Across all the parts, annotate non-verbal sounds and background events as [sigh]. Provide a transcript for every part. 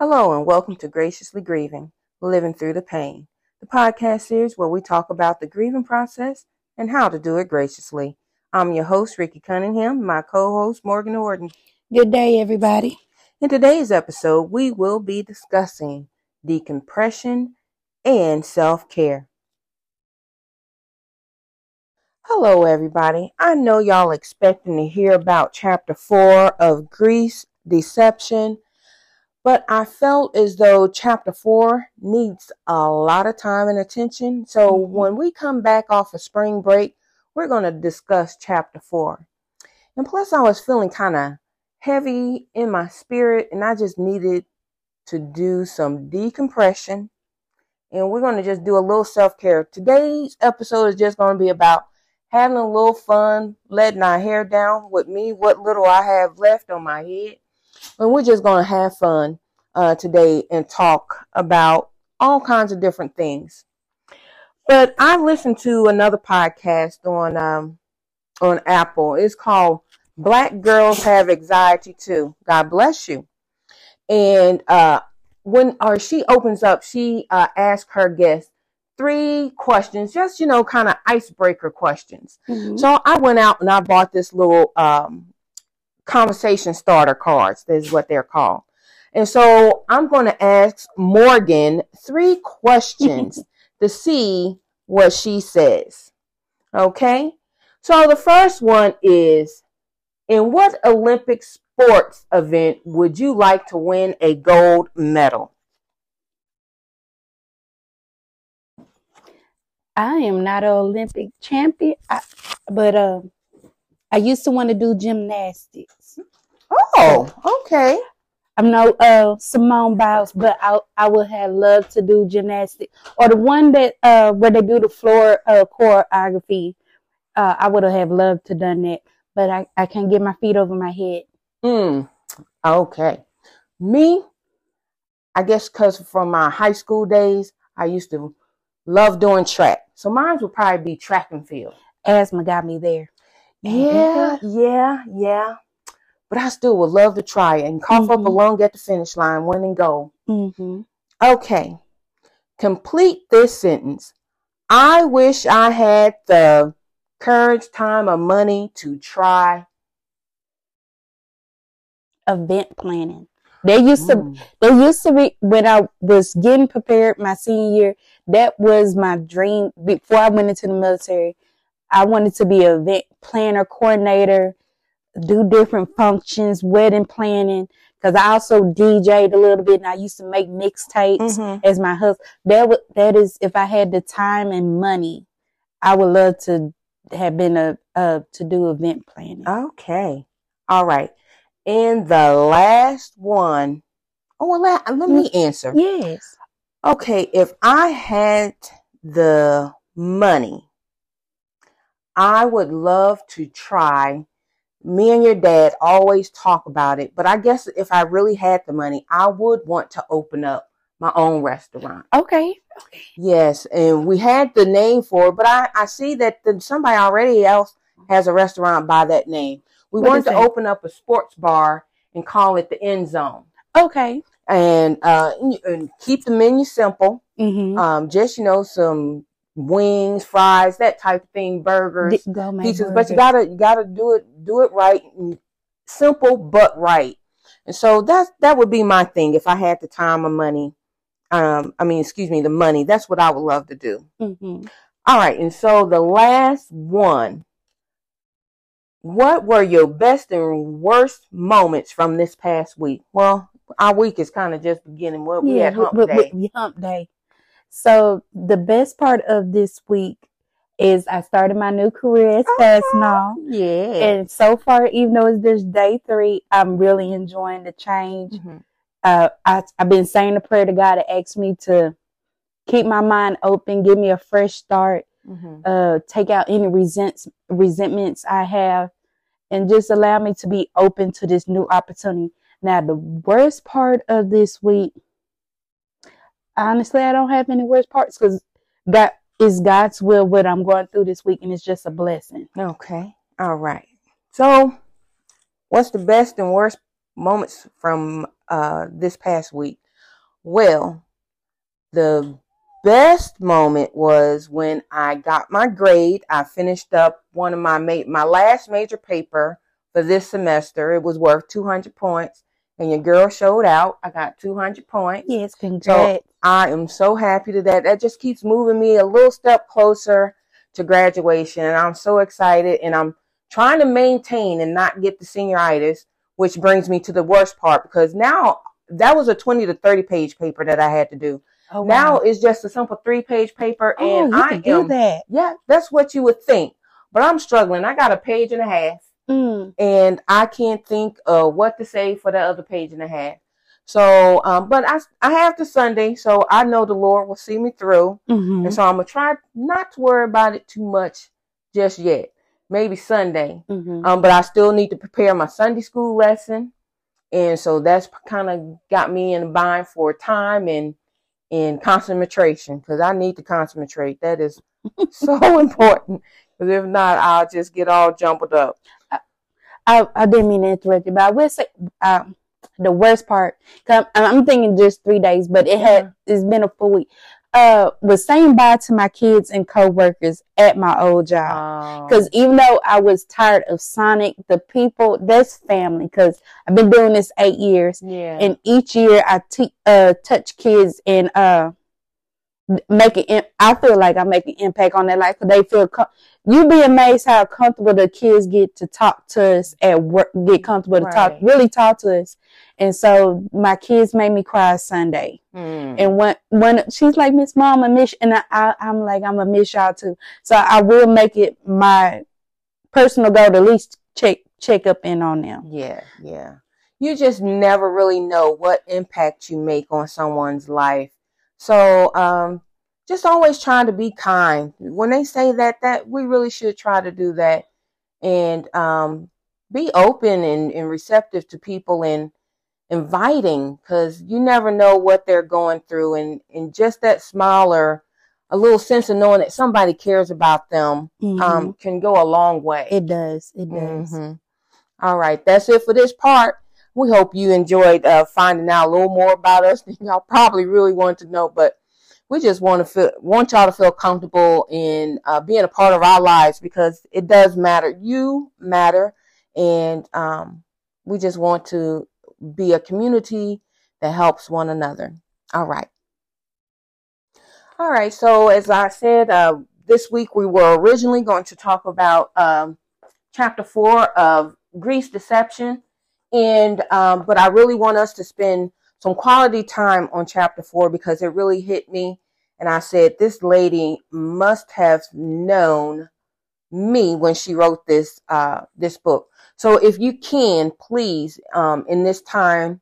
Hello, and welcome to Graciously Grieving Living Through the Pain, the podcast series where we talk about the grieving process and how to do it graciously. I'm your host, Ricky Cunningham, my co host, Morgan Orton. Good day, everybody. In today's episode, we will be discussing decompression and self care. Hello, everybody. I know y'all expecting to hear about chapter four of Grief Deception, but I felt as though chapter four needs a lot of time and attention. So Mhm. when we come back off of spring break, we're going to discuss chapter four. And plus, I was feeling kind of heavy in my spirit, and I just needed to do some decompression. And we're going to just do a little self care. Today's episode is just going to be about having a little fun, letting our hair down with me, what little I have left on my head. And we're just going to have fun uh, today and talk about all kinds of different things. But I listened to another podcast on um, on Apple. It's called Black Girls Have Anxiety Too. God bless you. And uh, when or she opens up, she uh, asks her guests three questions, just you know, kind of icebreaker questions. Mhm. So I went out and I bought this little um, conversation starter cards. Is what they're called. And so I'm going to ask Morgan three questions [laughs] to see what she says. Okay. So the first one is In what Olympic sports event would you like to win a gold medal? I am not an Olympic champion, I, but uh, I used to want to do gymnastics. Oh, okay. I'm no uh, Simone Biles, but I I would have loved to do gymnastics or the one that uh, where they do the floor uh, choreography. Uh, I would have loved to done that, but I, I can't get my feet over my head. Mm, okay. Me, I guess because from my high school days, I used to love doing track. So mine would probably be track and field. Asthma got me there. Yeah, yeah, yeah. But I still would love to try it and cough up a Mhm. lung at the finish line, win and go. hmm Okay. Complete this sentence. I wish I had the courage, time, or money to try. Event planning. They used to Mm. They used to be when I was getting prepared my senior year. That was my dream before I went into the military. I wanted to be an event planner, coordinator, do different functions, wedding planning. Because I also DJ'd a little bit, and I used to make mixtapes Mhm. as my husband. That would that is if I had the time and money, I would love to have been a uh to do event planning. Okay. All right. And the last one. Oh, well, let, let me answer. yes. Okay. If I had the money, I would love to try. Me and your dad always talk about it, but I guess if I really had the money, I would want to open up my own restaurant. Okay. Okay. Yes, and we had the name for it, but I, I see that the, somebody already else has a restaurant by that name. We What wanted to that? open up a sports bar and call it the End Zone, Okay. and uh, and- and keep the menu simple. Mm-hmm. Um, just you know, some wings, fries, that type of thing, burgers, pizzas. But you gotta you gotta do it do it right, simple but right. And so that's that would be my thing if I had the time or money. Um, I mean, excuse me, the money. That's what I would love to do. Mhm. All right, and so the last one. What were your best and worst moments from this past week? Well, our week is kind of just beginning. Well, we had hump day. hump day. So the best part of this week is I started my new career as fast now. yeah. And so far, even though it's just day three, I'm really enjoying the change. Mhm. Uh, I, I've been saying a prayer to God to ask me to keep my mind open, give me a fresh start, Mhm. uh, take out any resents, resentments I have, and just allow me to be open to this new opportunity. Now, the worst part of this week, honestly, I don't have any worst parts because that is God's will what I'm going through this week, and it's just a blessing. Okay. All right. So, what's the best and worst moments from uh, this past week? Well, the best moment was when I got my grade. I finished up one of my ma- my last major paper for this semester. It was worth 200 points, and your girl showed out. I got 200 points. Yes, congrats. So I am so happy to that. That just keeps moving me a little step closer to graduation, and I'm so excited. And I'm trying to maintain and not get the senioritis, which brings me to the worst part because now that was a 20 to 30 page paper that I had to do. oh, wow. Now it's just a simple three page paper, oh, and you I can do am that. yeah, that's what you would think. But I'm struggling. I got a page and a half, Mm. and I can't think of what to say for the other page and a half. So, um, but I I have the Sunday, so I know the Lord will see me through, hmm and so I'm gonna try not to worry about it too much just yet. Maybe Sunday, hmm um, but I still need to prepare my Sunday school lesson, and so that's kind of got me in a bind for time and and concentration because I need to concentrate. That is [laughs] so important. Because if not, I'll just get all jumbled up. I, I didn't mean to interrupt you, but I will say um, the worst part. I'm, I'm thinking just three days, but it had it's been a full week. Uh, was saying bye to my kids and coworkers at my old job. Because even though I was tired of Sonic, the people that's family. Because I've been doing this eight years, yeah, and each year I te- uh touch kids and uh make an. I feel like I make an impact on their life. 'cause they feel. Com- you be amazed how comfortable the kids get to talk to us at work. Get comfortable to talk, really talk to us. And so my kids made me cry Sunday. Mm. And when when she's like, Miss Mom, I miss, and I, I I'm like, I'm gonna miss y'all too. So I will make it my personal goal to at least check check up in on them. yeah, yeah. You just never really know what impact you make on someone's life. So, um, just always trying to be kind. When they say that, that we really should try to do that and um, be open and, and receptive to people and inviting because you never know what they're going through and, and just that smile or a little sense of knowing that somebody cares about them Mhm. um, can go a long way. it does. It does. Mhm. All right, that's it for this part. We hope you enjoyed uh, finding out a little more about us. than Y'all probably really want to know, but we just want to feel want y'all to feel comfortable in uh, being a part of our lives because it does matter. You matter, and um, we just want to be a community that helps one another. All right. All right. So as I said, uh, this week we were originally going to talk about um, chapter four of Grief Deception, and um, but I really want us to spend some quality time on chapter four because it really hit me, and I said this lady must have known me when she wrote this uh, this book. So if you can, please, um, in this time,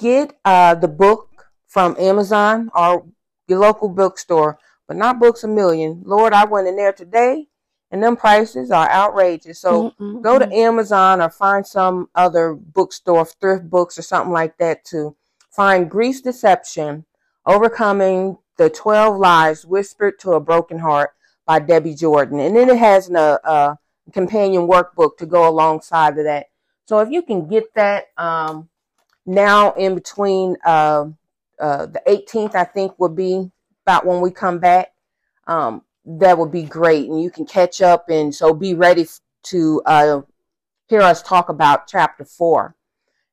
get uh, the book from Amazon or your local bookstore, but not Books a Million. Lord, I went in there today, and them prices are outrageous. So Mm-mm-mm. go to Amazon or find some other bookstore, thrift books or something like that to find Grief Deception, Overcoming the 12 Lies Whispered to a Broken Heart by Debbie Jordan. And then it has an, uh, a companion workbook to go alongside of that. So if you can get that um, now in between uh, uh, the 18th, I think would be about when we come back. Um, that would be great, and you can catch up. And so be ready to uh, hear us talk about chapter four.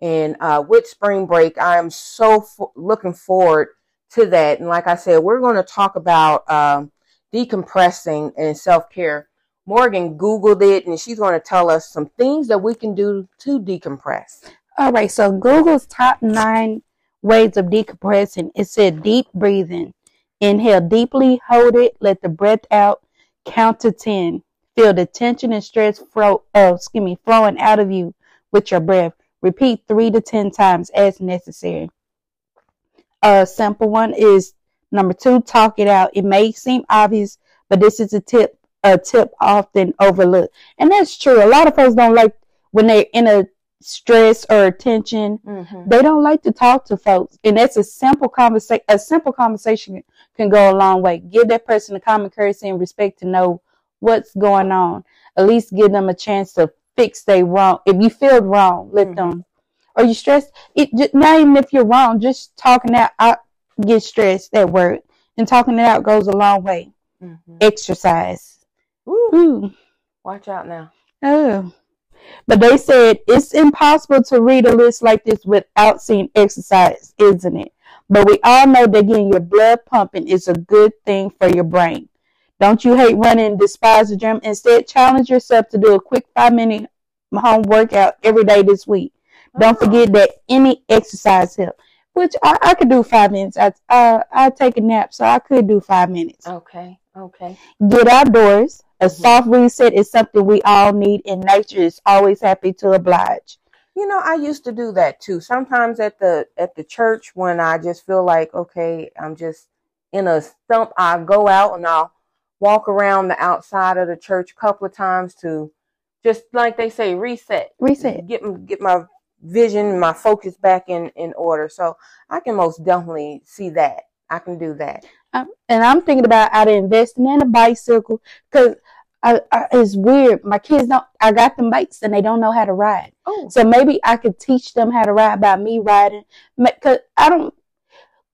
And uh, with spring break, I am so fo- looking forward to that. And like I said, we're going to talk about um, decompressing and self care. Morgan Googled it, and she's going to tell us some things that we can do to decompress. All right, so Google's top nine ways of decompressing. It said deep breathing. Inhale deeply, hold it, let the breath out, count to 10. Feel the tension and stress flow, uh, excuse me, flowing out of you with your breath. Repeat three to 10 times as necessary. A simple one is number two, talk it out. It may seem obvious, but this is a tip, a tip often overlooked. And that's true. A lot of folks don't like when they're in a stress or tension Mm-hmm. they don't like to talk to folks and that's a simple conversation a simple conversation can go a long way give that person a common courtesy and respect to know what's going on at least give them a chance to fix they wrong if you feel wrong let Mhm. them or you stressed, it just, not even if you're wrong, just talking out, I get stressed at work, and talking it out goes a long way. Mm-hmm. Exercise. Woo. Ooh. Watch out now. Oh. But they said it's impossible to read a list like this without seeing exercise, isn't it? But we all know that getting your blood pumping is a good thing for your brain. Don't you hate running and despise the gym? Instead, challenge yourself to do a quick five minute home workout every day this week. Don't Oh. forget that any exercise helps, which I, I could do five minutes. I, uh, I take a nap, so I could do five minutes. Okay. Okay. Get outdoors. A Mhm. soft reset is something we all need, and nature is always happy to oblige. You know, I used to do that too. Sometimes at the at the church when I just feel like okay, I'm just in a stump, I go out and I'll walk around the outside of the church a couple of times to just like they say reset. Reset. Get get my vision, my focus back in in order. So I can most definitely see that. I can do that. Um, and I'm thinking about either investing in a bicycle because I, I, it's weird. My kids don't. I got them bikes and they don't know how to ride. Oh, So maybe I could teach them how to ride by me riding. Because I don't.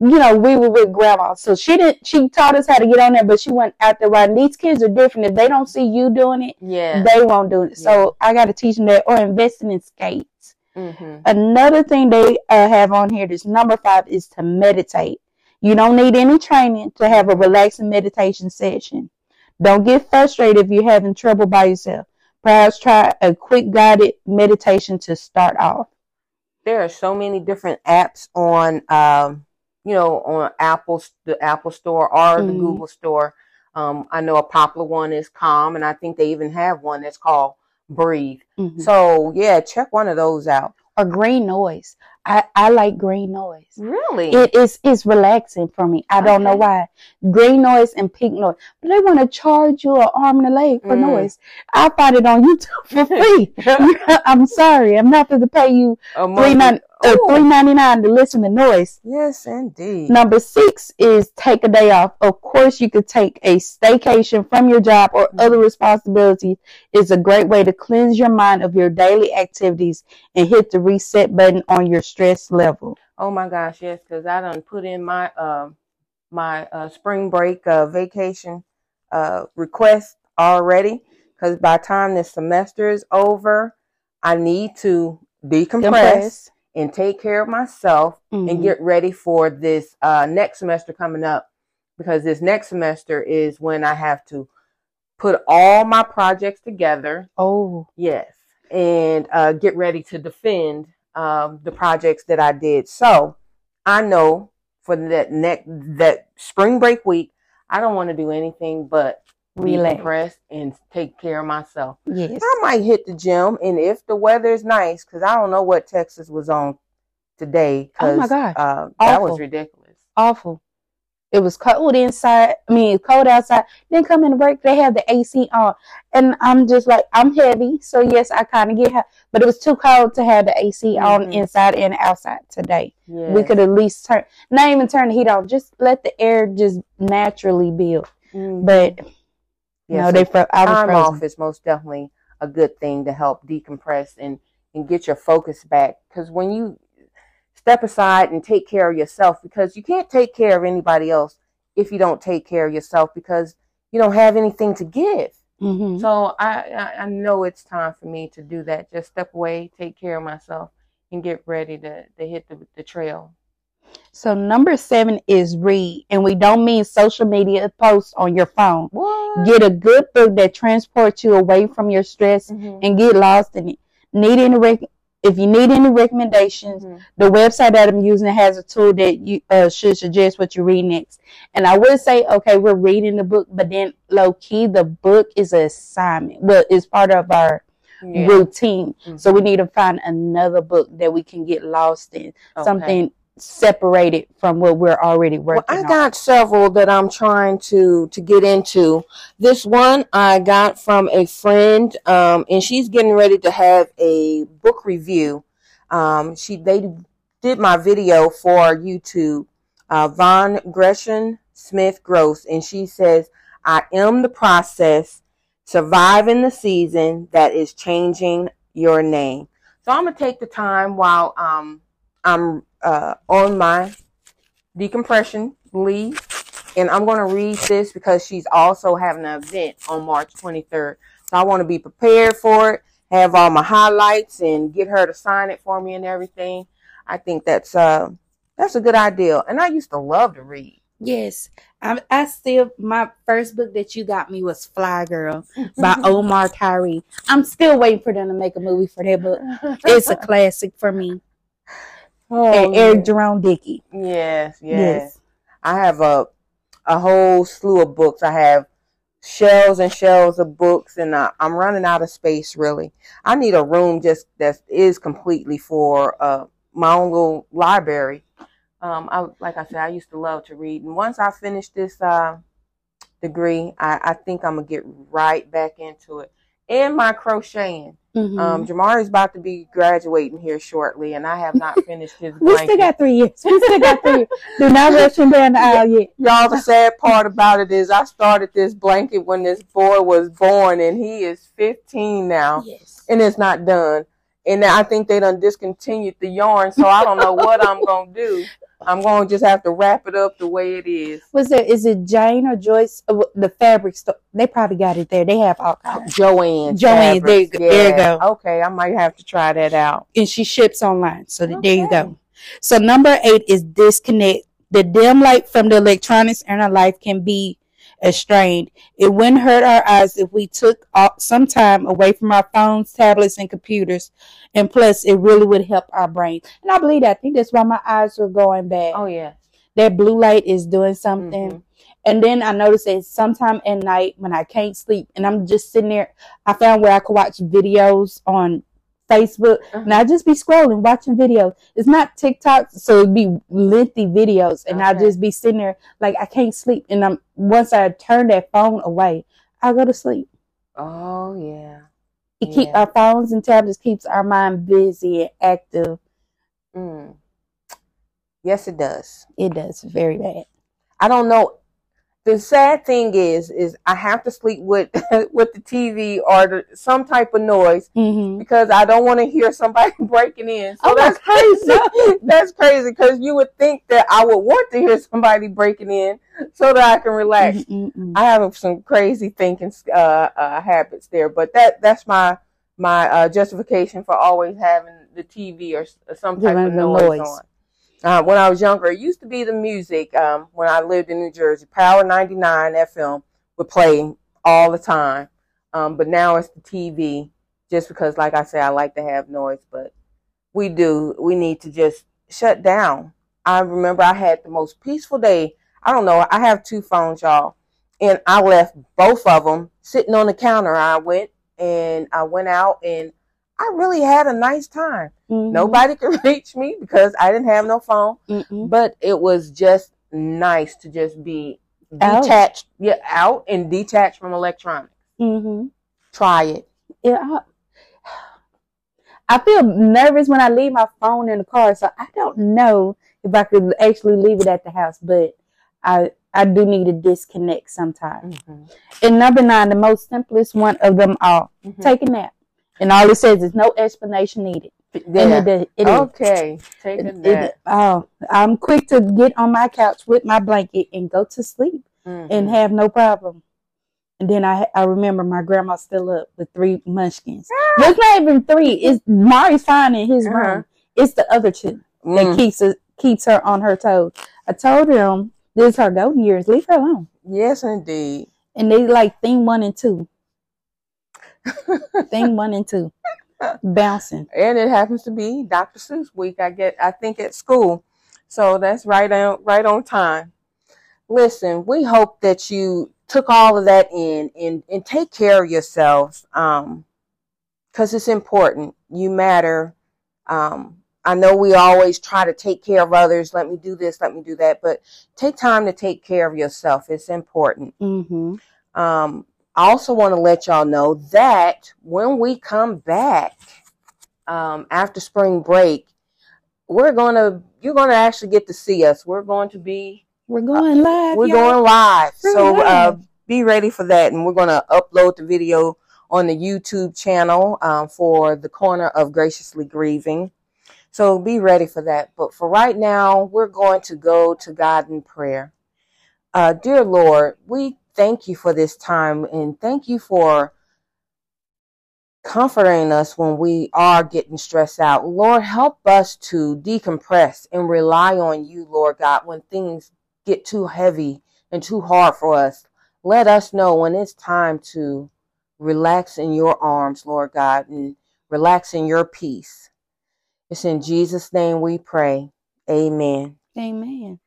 You know, we were with grandma, so she didn't. She taught us how to get on there, but she went out there riding. These kids are different. If they don't see you doing it, yeah. they won't do it. So I got to teach them that, or investing in skates. hmm Another thing they uh, have on here, this number five, is to meditate. You don't need any training to have a relaxing meditation session. Don't get frustrated if you're having trouble by yourself. Perhaps try a quick guided meditation to start off. there are so many different apps on um you know on apple the apple store or the Mhm. google store um i know a popular one is calm and i think they even have one that's called breathe Mhm. so yeah check one of those out Or green noise. I, I like green noise. really It is it's relaxing for me. I don't know why. Green noise and pink noise. But they want to charge you an arm and a leg for Mm. noise. I find it on [laughs] YouTube for free. [laughs] [laughs] I'm sorry. I'm not going to pay you A three nine Ooh. three ninety nine to listen to noise. yes indeed Number six is take a day off. Of course, you could take a staycation from your job or Mhm. other responsibilities. It's a great way to cleanse your mind of your daily activities and hit the reset button on your stress level. oh my gosh yes because i done put in my uh my uh spring break uh vacation uh request already because by the time this semester is over i need to decompress Compress. And take care of myself and Mhm. get ready for this uh, next semester coming up because this next semester is when I have to put all my projects together. oh, Yes, and uh, get ready to defend um, the projects that I did. So I know for that next that spring break week, I don't want to do anything but Relax. and take care of myself. yes. I might hit the gym, and if the weather is nice, because I don't know what Texas was on today. Oh my gosh. uh, that was ridiculous. Awful. It was cold inside. I mean, cold outside. Then come in to work, they have the AC on, and I'm just like, I'm heavy, so yes, I kind of get hot, but it was too cold to have the AC on Mhm. inside and outside today. Yes. We could at least turn, not even turn the heat on, just let the air just naturally build. Mhm. But Yeah, no, so they fro- I was time frozen. off is most definitely a good thing to help decompress and and get your focus back. Because when you step aside and take care of yourself, because you can't take care of anybody else if you don't take care of yourself, because you don't have anything to give. Mhm. So I, I I know it's time for me to do that. Just step away, take care of myself, and get ready to to hit the the trail. So number seven is read, and we don't mean social media posts on your phone. What? Get a good book that transports you away from your stress Mhm. and get lost in it. Need any rec- if you need any recommendations, Mhm. the website that I'm using has a tool that you uh, should suggest what you read next. And I would say, okay, we're reading the book, but then low key, the book is an assignment. Well, it's part of our Yeah. routine. So we need to find another book that we can get lost in, Okay. something separated from what we're already Well, working I on. got several that I'm trying to to get into. This one I got from a friend, um, and she's getting ready to have a book review. Um, she they did my video for YouTube. Uh, Von Gresham Smith Gross, and she says, "I am the process, surviving the season that is changing your name." So I'm gonna take the time while um I'm uh, on my decompression leave, and I'm gonna read this because she's also having an event on March 23rd. So I want to be prepared for it, have all my highlights, and get her to sign it for me and everything. I think that's uh that's a good idea, and I used to love to read. Yes, I, I still my first book that you got me was Fly Girl [laughs] by Omar Tyree. I'm still waiting for them to make a movie for that book. It's a classic for me. Oh, and Eric Jerome Dickey. Yes, yes, I have a a whole slew of books. I have shelves and shelves of books, and I, I'm running out of space. Really, I need a room just that is completely for uh, my own little library. Um, I like I said, I used to love to read, and once I finish this uh, degree, I, I think I'm gonna get right back into it. And my crocheting. Mhm. Um, Jamari's about to be graduating here shortly, and I have not [laughs] finished his blanket. we blanket. still got three years. We still got three years. Do not rush him down the aisle yet. [laughs] Y'all, the sad part about it is I started this blanket when this boy was born, and he is 15 now, Yes. and it's not done. And I think they done discontinued the yarn, so I don't know what I'm gonna do. I'm gonna just have to wrap it up the way it is. Was there? Is it Jane or Joyce? Uh, the fabric store. They probably got it there. They have all kinds. Joanne. Joanne, there you go- there you go. Okay, I might have to try that out. and she ships online. So th- there you go. So number eight is disconnect. The dim light from the electronics in our life can be estranged. It wouldn't hurt our eyes if we took some time away from our phones, tablets, and computers. And plus, it really would help our brain. And I believe that. I think that's why my eyes are going bad. Oh yeah. That blue light is doing something. Mhm. And then I noticed that sometime at night when I can't sleep and I'm just sitting there, I found where I could watch videos on Facebook and I just be scrolling, watching videos. It's not TikTok, so it'd be lengthy videos and I Okay. just be sitting there like I can't sleep. And I'm once I turn that phone away, I go to sleep. Oh yeah. It keep our phones and tablets keeps our mind busy and active. Mm. Yes, it does. It does very bad. I don't know. The sad thing is, is I have to sleep with [laughs] with the TV or the, some type of noise Mm-hmm. because I don't want to hear somebody [laughs] breaking in. So Oh, that's [laughs] crazy. that's crazy because you would think that I would want to hear somebody breaking in so that I can relax. Mm-mm-mm. I have some crazy thinking uh, uh, habits there, but that that's my my uh, justification for always having the TV or s- some type of noise, noise. on. Uh, when I was younger, it used to be the music. Um, when I lived in New Jersey, Power 99 FM would play all the time. Um, but now it's the TV, just because, like I said, I like to have noise. But we do, we need to just shut down. I remember I had the most peaceful day. I don't know. I have two phones, y'all, and I left both of them sitting on the counter. I went and I went out and I really had a nice time. Mhm. Nobody could [laughs] reach me because I didn't have no phone, Mm-mm. but it was just nice to just be Out. detached, yeah, out and detached from electronics. Mm-hmm. Try it. Yeah, I, I feel nervous when I leave my phone in the car, so I don't know if I could actually leave it at the house. But I I do need to disconnect sometimes. Mhm. And number nine, the most simplest one of them all, Mhm. take a nap. And all it says is no explanation needed. And Yeah. it, it okay. It- it- oh, I'm quick to get on my couch with my blanket and go to sleep Mhm. and have no problem. And then I I remember my grandma still up with three munchkins. Well, it's not even three. It's Mari's fine in his Uh-huh. room. It's the other two that Mm. keeps her, keeps her on her toes. I told them this is her golden years. Leave her alone. Yes, indeed. And they like thing one and two. [laughs] thing one and two. Bouncing. and it happens to be Dr. Seuss week. I get, I think at school, so that's right on, right on time. Listen, we hope that you took all of that in and and take care of yourselves, um, because it's important. You matter. Um, I know we always try to take care of others. Let me do this. Let me do that. But take time to take care of yourself. It's important. Mm-hmm. Um, I also want to let y'all know that when we come back um, after spring break, we're gonna you're gonna actually get to see us. We're going to be We're going live. we're y'all. going live, We're so uh, be ready for that, and we're gonna upload the video on the YouTube channel um, for the corner of Graciously Grieving. So be ready for that. But for right now, we're going to go to God in prayer. Uh, dear Lord, we thank you for this time and thank you for comforting us when we are getting stressed out. Lord, help us to decompress and rely on you, Lord God, when things get too heavy and too hard for us. Let us know when it's time to relax in your arms, Lord God, and relax in your peace. It's in Jesus' name we pray. Amen. Amen.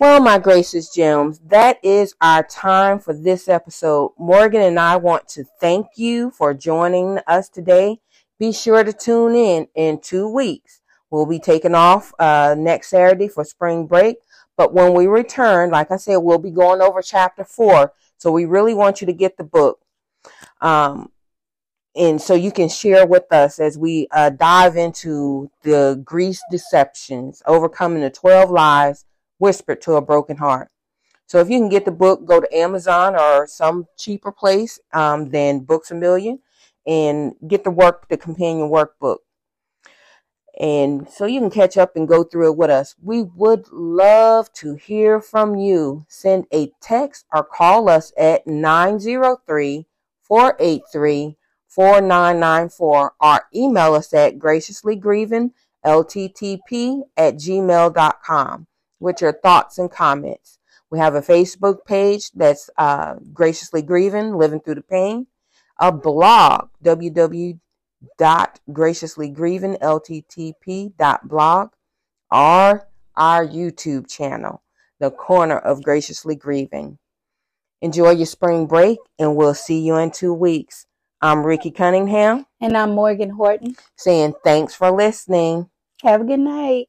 Well, my gracious gems, that is our time for this episode. Morgan and I want to thank you for joining us today. Be sure to tune in in two weeks. We'll be taking off uh, next Saturday for spring break. But when we return, like I said, we'll be going over chapter four. So we really want you to get the book. Um, and so you can share with us as we uh, dive into the Grief deceptions, overcoming the 12 lies whispered to a broken heart. So if you can get the book, go to Amazon or some cheaper place um, than Books a Million and get the work, the companion workbook. And so you can catch up and go through it with us. We would love to hear from you. Send a text or call us at 903 483 4994 or email us at graciouslygrievinglttp at gmail.com with your thoughts and comments. We have a Facebook page that's uh, Graciously Grieving, Living Through the Pain, a blog, www.graciouslygrievinglttp.blog, or our YouTube channel, The Corner of Graciously Grieving. Enjoy your spring break, and we'll see you in two weeks. I'm Ricky Cunningham. And I'm Morgan Horton. Saying thanks for listening. Have a good night.